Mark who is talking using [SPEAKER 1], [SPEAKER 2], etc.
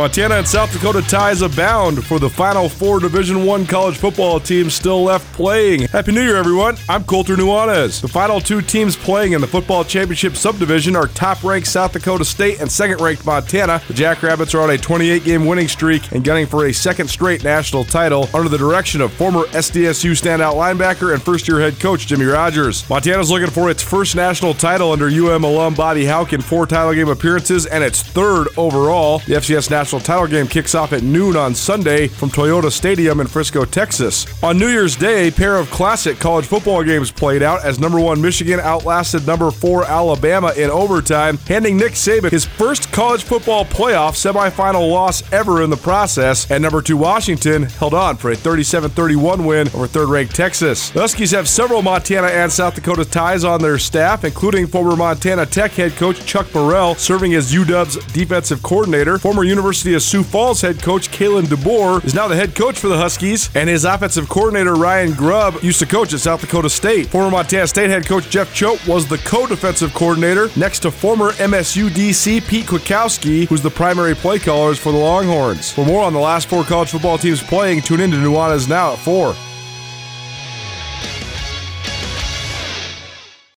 [SPEAKER 1] Montana and South Dakota ties abound for the Final Four Division One college football teams still left playing. Happy New Year, everyone! I'm Colter Nuanez. The final two teams playing in the football championship subdivision are top-ranked South Dakota State and second-ranked Montana. The Jackrabbits are on a 28-game winning streak and gunning for a second straight national title under the direction of former SDSU standout linebacker and first-year head coach Jimmy Rogers. Montana's looking for its first national title under UM alum Bobby Hauck in four title game appearances and its third overall. The FCS national national title game kicks off at noon on Sunday from Toyota Stadium in Frisco, Texas. On New Year's Day, a pair of classic college football games played out as number one Michigan outlasted number four Alabama in overtime, handing Nick Saban his first college football playoff semifinal loss ever in the process. And number two Washington held on for a 37-31 win over third-ranked Texas. The Huskies have several Montana and South Dakota ties on their staff, including former Montana Tech head coach Chuck Morrell serving as UW's defensive coordinator, former University University of Sioux Falls head coach Kalen DeBoer is now the head coach for the Huskies, and his offensive coordinator Ryan Grubb used to coach at South Dakota State. Former Montana State head coach Jeff Choate was the co-defensive coordinator next to former MSU DC Pete Kwiatkowski, who's the primary play callers for the Longhorns. For more on the last four college football teams playing, tune in to Nuanez Now at 4.